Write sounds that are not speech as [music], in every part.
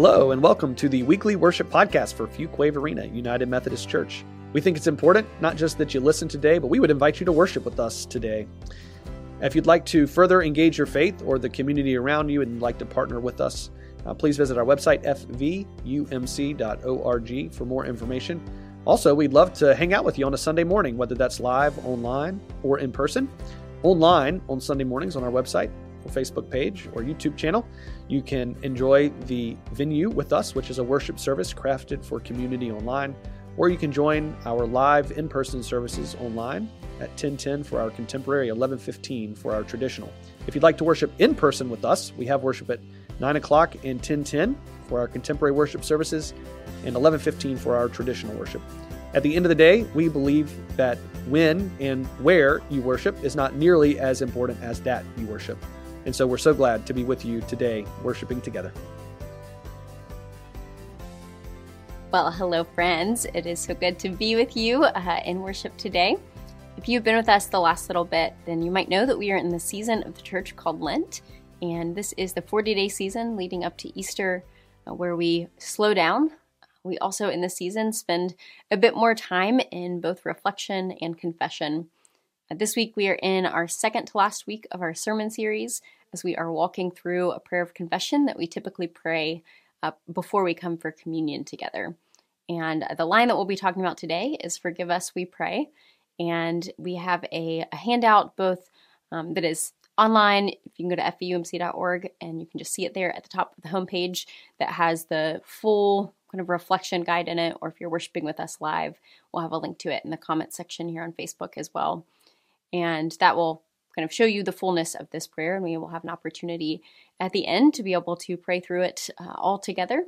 Hello, and welcome to the weekly worship podcast for Fuquay-Varina United Methodist Church. We think it's important not just that you listen today, but we would invite you to worship with us today. If you'd like to further engage your faith or the community around you and like to partner with us, uh, please visit our website, fvumc.org, for more information. Also, we'd love to hang out with you on a Sunday morning, whether that's live, online, or in person. Online on Sunday mornings on our website, Facebook page, or YouTube channel. You can enjoy the venue with us, which is a worship service crafted for community online, or you can join our live in person services online at 1010 for our contemporary, 1115 for our traditional. If you'd like to worship in person with us, we have worship at 9 o'clock and 1010 for our contemporary worship services and 1115 for our traditional worship. At the end of the day, we believe that when and where you worship is not nearly as important as that you worship. And so we're so glad to be with you today, worshiping together. Well, hello, friends. It is so good to be with you uh, in worship today. If you've been with us the last little bit, then you might know that we are in the season of the church called Lent. And this is the 40 day season leading up to Easter, uh, where we slow down. We also, in this season, spend a bit more time in both reflection and confession. Uh, this week, we are in our second to last week of our sermon series as we are walking through a prayer of confession that we typically pray uh, before we come for communion together. And the line that we'll be talking about today is Forgive Us, We Pray. And we have a, a handout both um, that is online. If you can go to fvumc.org and you can just see it there at the top of the homepage that has the full kind of reflection guide in it. Or if you're worshiping with us live, we'll have a link to it in the comment section here on Facebook as well. And that will kind of show you the fullness of this prayer, and we will have an opportunity at the end to be able to pray through it uh, all together.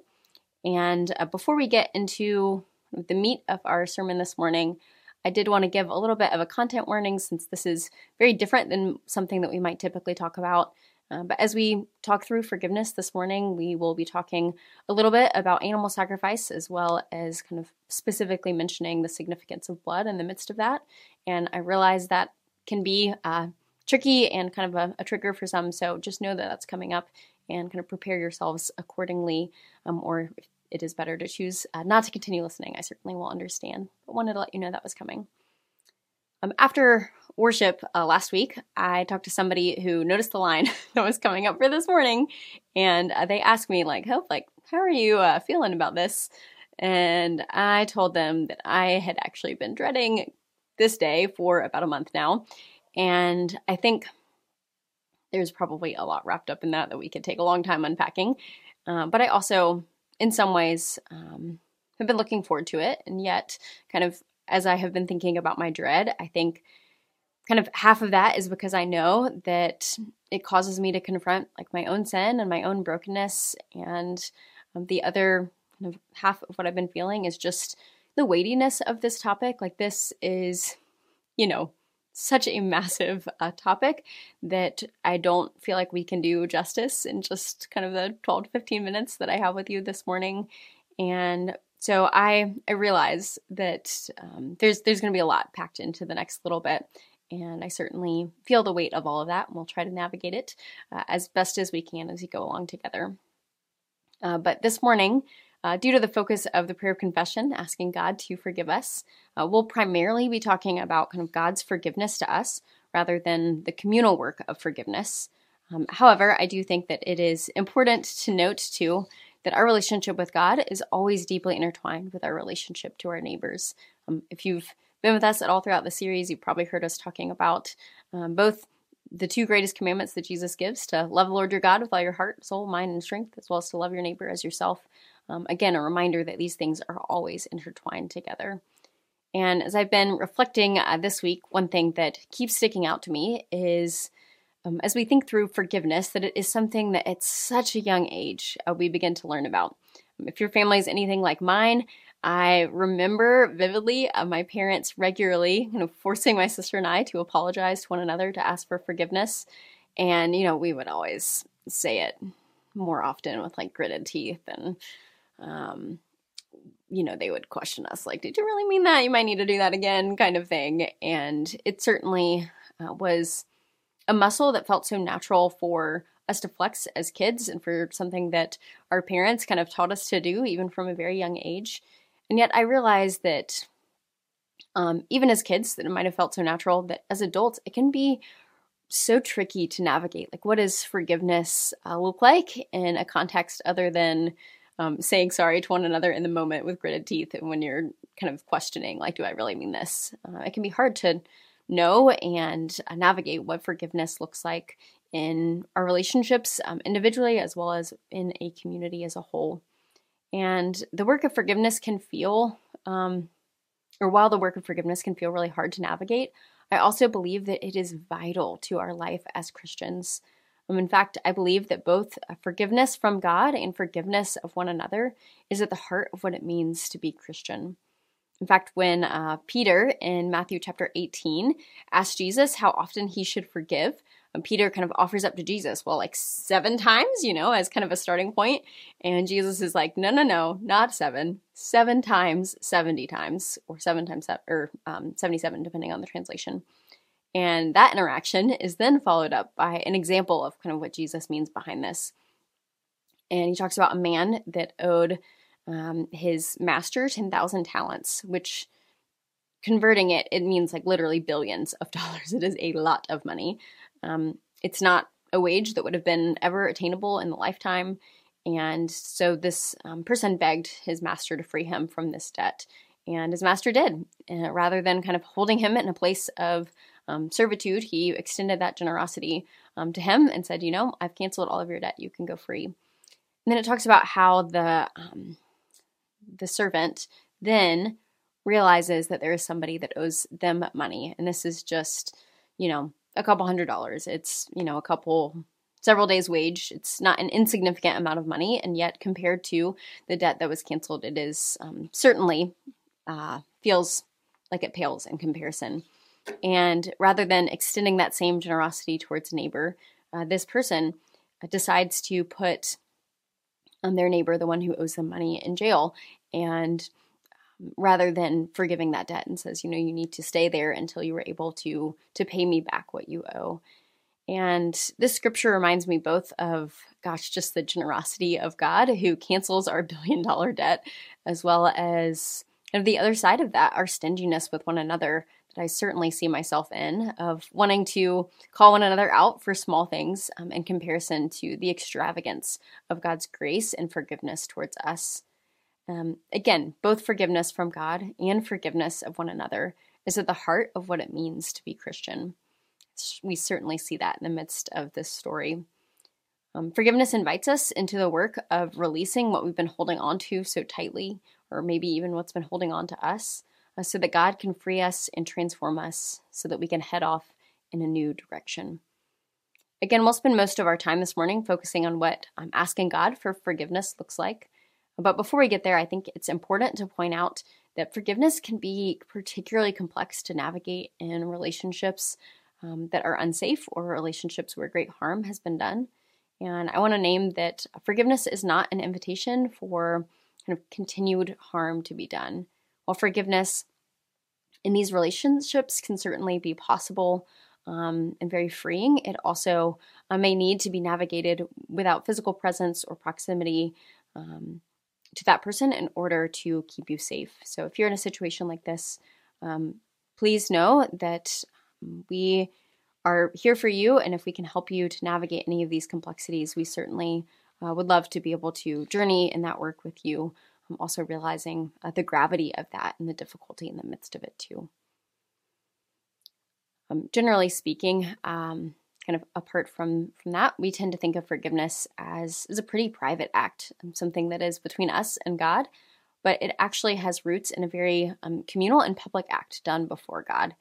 And uh, before we get into the meat of our sermon this morning, I did want to give a little bit of a content warning since this is very different than something that we might typically talk about. Uh, but as we talk through forgiveness this morning, we will be talking a little bit about animal sacrifice as well as kind of specifically mentioning the significance of blood in the midst of that. And I realize that can be uh, tricky and kind of a, a, trigger for some. So just know that that's coming up and kind of prepare yourselves accordingly. Um, or if it is better to choose uh, not to continue listening, I certainly will understand. But wanted to let you know that was coming. Um, after worship uh, last week, I talked to somebody who noticed the line [laughs] that was coming up for this morning, and uh, they asked me like, "Hope, like, how are you uh, feeling about this?" And I told them that I had actually been dreading this day for about a month now, and I think there's probably a lot wrapped up in that that we could take a long time unpacking. Uh, but I also, in some ways, um, have been looking forward to it. And yet, kind of as I have been thinking about my dread, I think kind of half of that is because I know that it causes me to confront like my own sin and my own brokenness. And um, the other kind of half of what I've been feeling is just the weightiness of this topic. Like, this is, you know, such a massive uh, topic that I don't feel like we can do justice in just kind of the 12 to 15 minutes that I have with you this morning. And so I I realize that um, there's there's going to be a lot packed into the next little bit, and I certainly feel the weight of all of that. And we'll try to navigate it uh, as best as we can as we go along together. Uh, but this morning, uh, due to the focus of the prayer of confession, asking God to forgive us, uh, we'll primarily be talking about kind of God's forgiveness to us rather than the communal work of forgiveness. Um, however, I do think that it is important to note too that our relationship with God is always deeply intertwined with our relationship to our neighbors. Um, if you've been with us at all throughout the series, you've probably heard us talking about um, both the two greatest commandments that Jesus gives to love the Lord your God with all your heart, soul, mind, and strength, as well as to love your neighbor as yourself. Um, again, a reminder that these things are always intertwined together. And as I've been reflecting uh, this week, one thing that keeps sticking out to me is um, as we think through forgiveness, that it is something that at such a young age uh, we begin to learn about. Um, if your family is anything like mine, I remember vividly uh, my parents regularly, forcing my sister and I to apologize to one another to ask for forgiveness. And, you know, we would always say it more often with like gritted teeth and um, you know, they would question us, like, did you really mean that? You might need to do that again, kind of thing. And it certainly uh, was a muscle that felt so natural for us to flex as kids and for something that our parents kind of taught us to do even from a very young age. And yet I realized that um, even as kids, that it might have felt so natural that as adults, it can be so tricky to navigate. Like, what does forgiveness uh, look like in a context other than um, saying sorry to one another in the moment with gritted teeth and when you're kind of questioning, like, do I really mean this? Uh, it can be hard to know and uh, navigate what forgiveness looks like in our relationships um, individually as well as in a community as a whole. And the work of forgiveness can feel, um, or while the work of forgiveness can feel really hard to navigate, I also believe that it is vital to our life as Christians. Um, in fact, I believe that both forgiveness from God and forgiveness of one another is at the heart of what it means to be Christian. In fact, when uh, Peter in Matthew chapter 18 asked Jesus how often he should forgive, and Peter kind of offers up to Jesus, well, like seven times, you know, as kind of a starting point. And Jesus is like, no, no, no, not seven, seven times, 70 times, or seven times, or um, 77, depending on the translation. And that interaction is then followed up by an example of kind of what Jesus means behind this. And he talks about a man that owed um, his master 10,000 talents, which converting it, it means like literally billions of [laughs] dollars. It is a lot of money. Um, it's not a wage that would have been ever attainable in the lifetime. And so this um, person begged his master to free him from this debt. And his master did. Uh, rather than kind of holding him in a place of um, servitude, he extended that generosity um, to him and said, You know, I've canceled all of your debt. You can go free. And then it talks about how the, um, the servant then realizes that there is somebody that owes them money. And this is just, you know, a couple hundred dollars. It's, you know, a couple several days wage. It's not an insignificant amount of money, and yet compared to the debt that was canceled, it is um, certainly uh, feels like it pales in comparison. And rather than extending that same generosity towards a neighbor, uh, this person uh, decides to put um, their neighbor, the one who owes them money, in jail and rather than forgiving that debt and says, you know, you need to stay there until you were able to to pay me back what you owe. And this scripture reminds me both of, gosh, just the generosity of God who cancels our [laughs] billion dollar debt, as well as kind of the other side of that, our stinginess with one another that I certainly see myself in, of wanting to call one another out for small things um, in comparison to the extravagance of God's grace and forgiveness towards us. Um, again, both forgiveness from God and forgiveness of one another is at the heart of what it means to be Christian. We certainly see that in the midst of this story. Um, forgiveness invites us into the work of releasing what we've been holding on to so tightly, or maybe even what's been holding on to us, so that God can free us and transform us so that we can head off in a new direction. Again, we'll spend most of our time this morning focusing on what um, asking God for forgiveness looks like. But before we get there, I think it's important to point out that forgiveness can be particularly complex to navigate in relationships um, that are unsafe or relationships where great harm has been done. And I want to name that forgiveness is not an invitation for kind of continued harm to be done. While forgiveness in these relationships can certainly be possible um, and very freeing, it also uh, may need to be navigated without physical presence or proximity um, to that person in order to keep you safe. So if you're in a situation like this, um, please know that we are here for you. And if we can help you to navigate any of these complexities, we certainly uh, would love to be able to journey in that work with you. I'm also realizing uh, the gravity of that and the difficulty in the midst of it, too. Um, generally speaking, um, kind of apart from from that, we tend to think of forgiveness as, as a pretty private act, um, something that is between us and God, but it actually has roots in a very um, communal and public act done before God.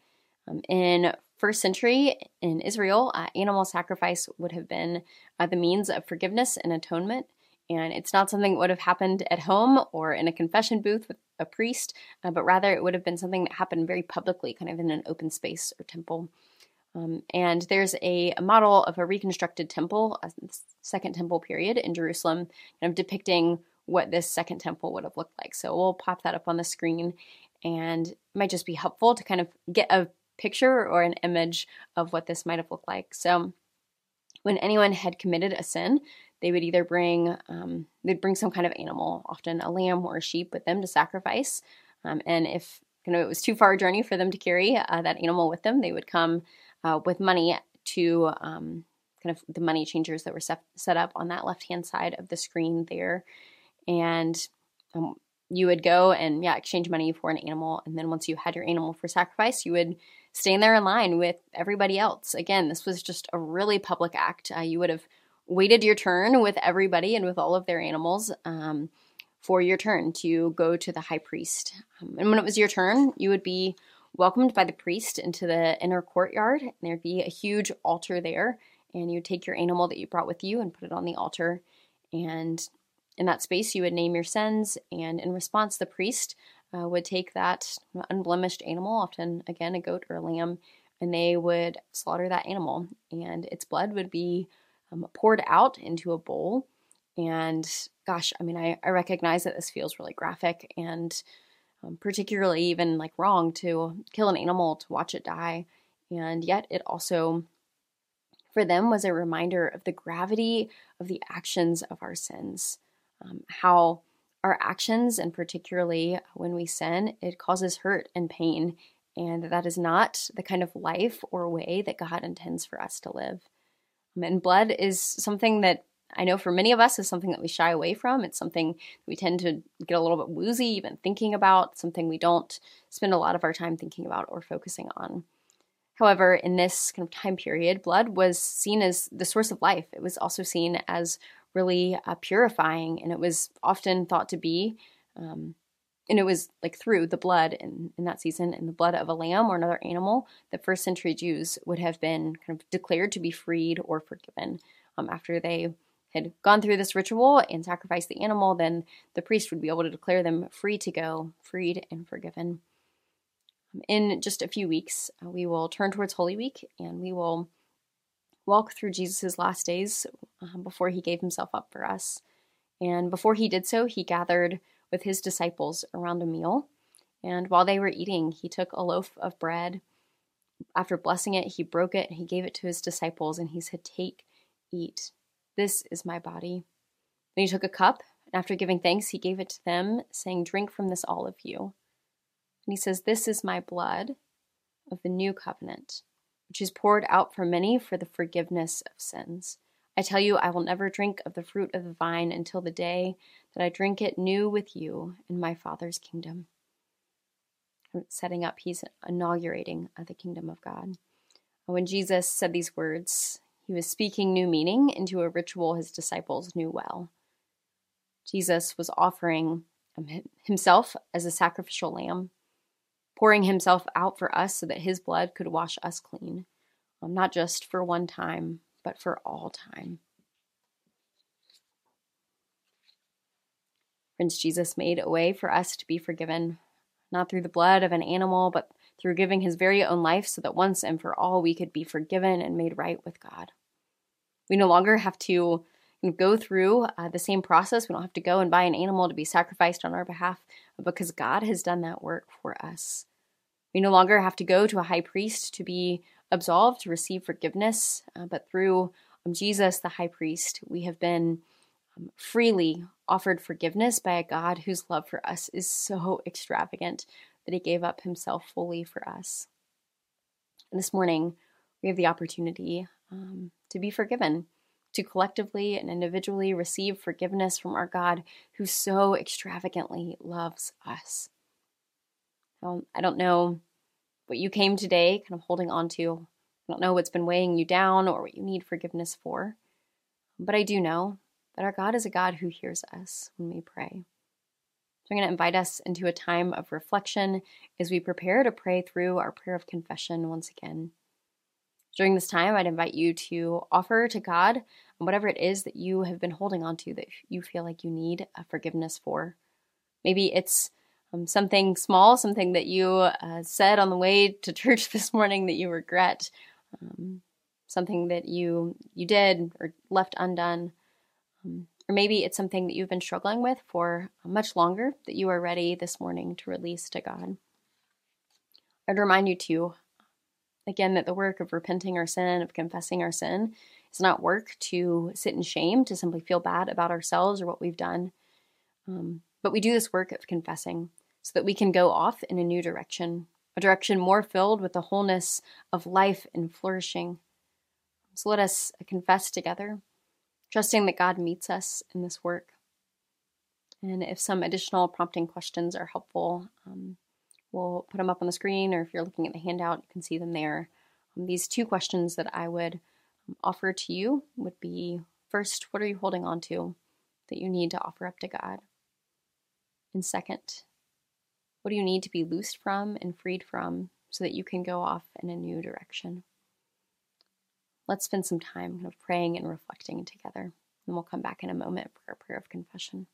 Um, in first century in Israel, uh, animal sacrifice would have been uh, the means of forgiveness and atonement. And it's not something that would have happened at home or in a confession booth with a priest, uh, but rather it would have been something that happened very publicly, kind of in an open space or temple. Um, and there's a, a, model of a reconstructed temple, a second temple period in Jerusalem, kind of depicting what this second temple would have looked like. So we'll pop that up on the screen, and it might just be helpful to kind of get a picture or an image of what this might have looked like. So when anyone had committed a sin, they would either bring um, they'd bring some kind of animal, often a lamb or a sheep, with them to sacrifice. Um, and if kind of it was too far a journey for them to carry uh, that animal with them, they would come uh, with money to um, kind of the money changers that were set, set up on that left hand side of the screen there, and um, you would go and yeah exchange money for an animal, and then once you had your animal for sacrifice, you would stand there in line with everybody else. Again, this was just a really public act. Uh, you would have waited your turn with everybody and with all of their animals um, for your turn to go to the high priest. Um, and when it was your turn, you would be welcomed by the priest into the inner courtyard. And there'd be a huge altar there, and you'd take your animal that you brought with you and put it on the altar. And in that space, you would name your sins, and in response, the priest uh, would take that unblemished animal, often again a goat or a lamb, and they would slaughter that animal, and its blood would be um, poured out into a bowl. And gosh, I mean, I, I recognize that this feels really graphic and um, particularly even like wrong to kill an animal to watch it die. And yet, it also, for them, was a reminder of the gravity of the actions of our sins. Um, how our actions, and particularly when we sin, it causes hurt and pain. And that is not the kind of life or way that God intends for us to live. And blood is something that I know for many of us is something that we shy away from. It's something we tend to get a little bit woozy even thinking about, something we don't spend a lot of our time thinking about or focusing on. However, in this kind of time period, blood was seen as the source of life. It was also seen as really uh, purifying, and it was often thought to be, um, and it was like through the blood in, in that season, and the blood of a lamb or another animal, that first century Jews would have been kind of declared to be freed or forgiven um, after they had gone through this ritual and sacrificed the animal. Then the priest would be able to declare them free to go, freed and forgiven. Um, in just a few weeks, uh, we will turn towards Holy Week and we will walk through Jesus' last days uh, before he gave himself up for us. And before he did so, he gathered with his disciples around a meal. And while they were eating, he took a loaf of bread. After blessing it, he broke it and he gave it to his disciples and he said, Take, eat. This is my body. Then he took a cup, and after giving thanks, he gave it to them, saying, Drink from this, all of you. And he says, This is my blood of the new covenant which is poured out for many for the forgiveness of sins. I tell you, I will never drink of the fruit of the vine until the day that I drink it new with you in my Father's kingdom. I'm Setting up, he's inaugurating the kingdom of God. When Jesus said these words, he was speaking new meaning into a ritual his disciples knew well. Jesus was offering himself as a sacrificial lamb pouring himself out for us so that his blood could wash us clean, um, not just for one time, but for all time. Friends, Jesus made a way for us to be forgiven, not through the blood of an animal, but through giving his very own life so that once and for all we could be forgiven and made right with God. We no longer have to go through uh, the same process. We don't have to go and buy an animal to be sacrificed on our behalf because God has done that work for us. We no longer have to go to a high priest to be absolved, to receive forgiveness, uh, but through um, Jesus, the high priest, we have been um, freely offered forgiveness by a God whose love for us is so extravagant that he gave up himself fully for us. And this morning, we have the opportunity um, to be forgiven, to collectively and individually receive forgiveness from our God who so extravagantly loves us. I don't know what you came today kind of holding on to. I don't know what's been weighing you down or what you need forgiveness for. But I do know that our God is a God who hears us when we pray. So I'm going to invite us into a time of reflection as we prepare to pray through our prayer of confession once again. During this time, I'd invite you to offer to God whatever it is that you have been holding on to that you feel like you need forgiveness for. Maybe it's um, something small, something that you uh, said on the way to [laughs] church this morning that you regret, um, something that you you did or left undone, um, or maybe it's something that you've been struggling with for much longer that you are ready this morning to release to God. I'd remind you to Again, that the work of repenting our sin, of confessing our sin, is not work to sit in shame, to simply feel bad about ourselves or what we've done. Um, but we do this work of confessing so that we can go off in a new direction, a direction more filled with the wholeness of life and flourishing. So let us confess together, trusting that God meets us in this work. And if some additional prompting questions are helpful, um, we'll put them up on the screen, or if you're looking at the handout, you can see them there. Um, these two questions that I would um, offer to you would be first, what are you holding on to that you need to offer up to God? And second, what do you need to be loosed from and freed from so that you can go off in a new direction? Let's spend some time kind of praying and reflecting together, and we'll come back in a moment for our prayer of confession.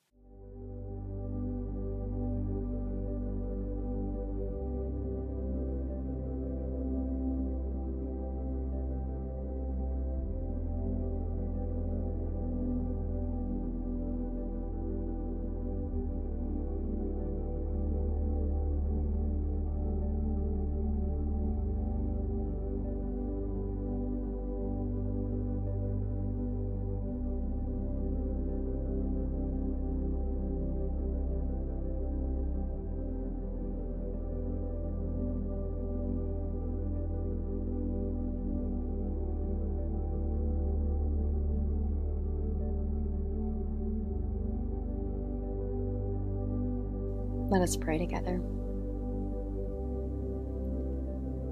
Let us pray together.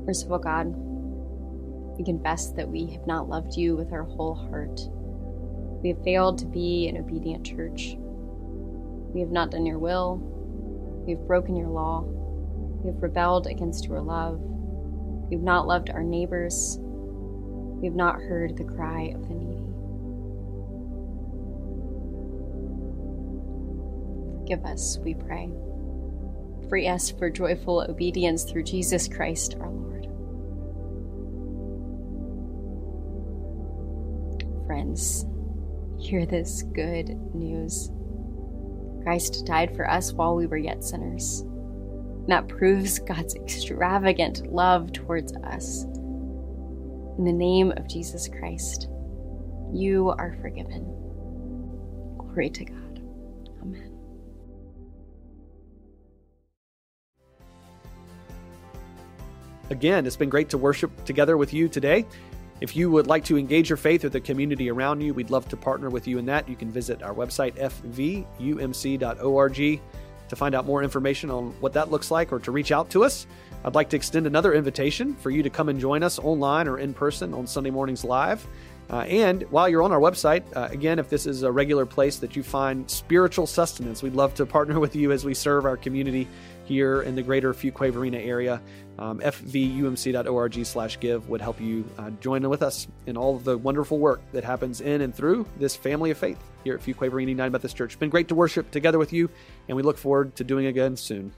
Merciful God, we confess that we have not loved you with our whole heart. We have failed to be an obedient church. We have not done your will. We have broken your law. We have rebelled against your love. We have not loved our neighbors. We have not heard the cry of the needy. Forgive us, we pray free us for joyful obedience through Jesus Christ our Lord. Friends, hear this good news. Christ died for us while we were yet sinners. And that proves God's extravagant love towards us. In the name of Jesus Christ, you are forgiven. Glory to God. Amen. Again, it's been great to worship together with you today. If you would like to engage your faith with the community around you, we'd love to partner with you in that. You can visit our website, fvumc.org, to find out more information on what that looks like or to reach out to us. I'd like to extend another invitation for you to come and join us online or in person on Sunday mornings live. Uh, and while you're on our website, uh, again, if this is a regular place that you find spiritual sustenance, we'd love to partner [laughs] with you as we serve our community here in the greater Fuquay-Varina area. Um, fvumc.org slash give would help you uh, join with us in all of the wonderful work that happens in and through this family of faith here at Fuquay-Varina United Methodist Church. It's been great to worship together with you, and we look forward to doing again soon.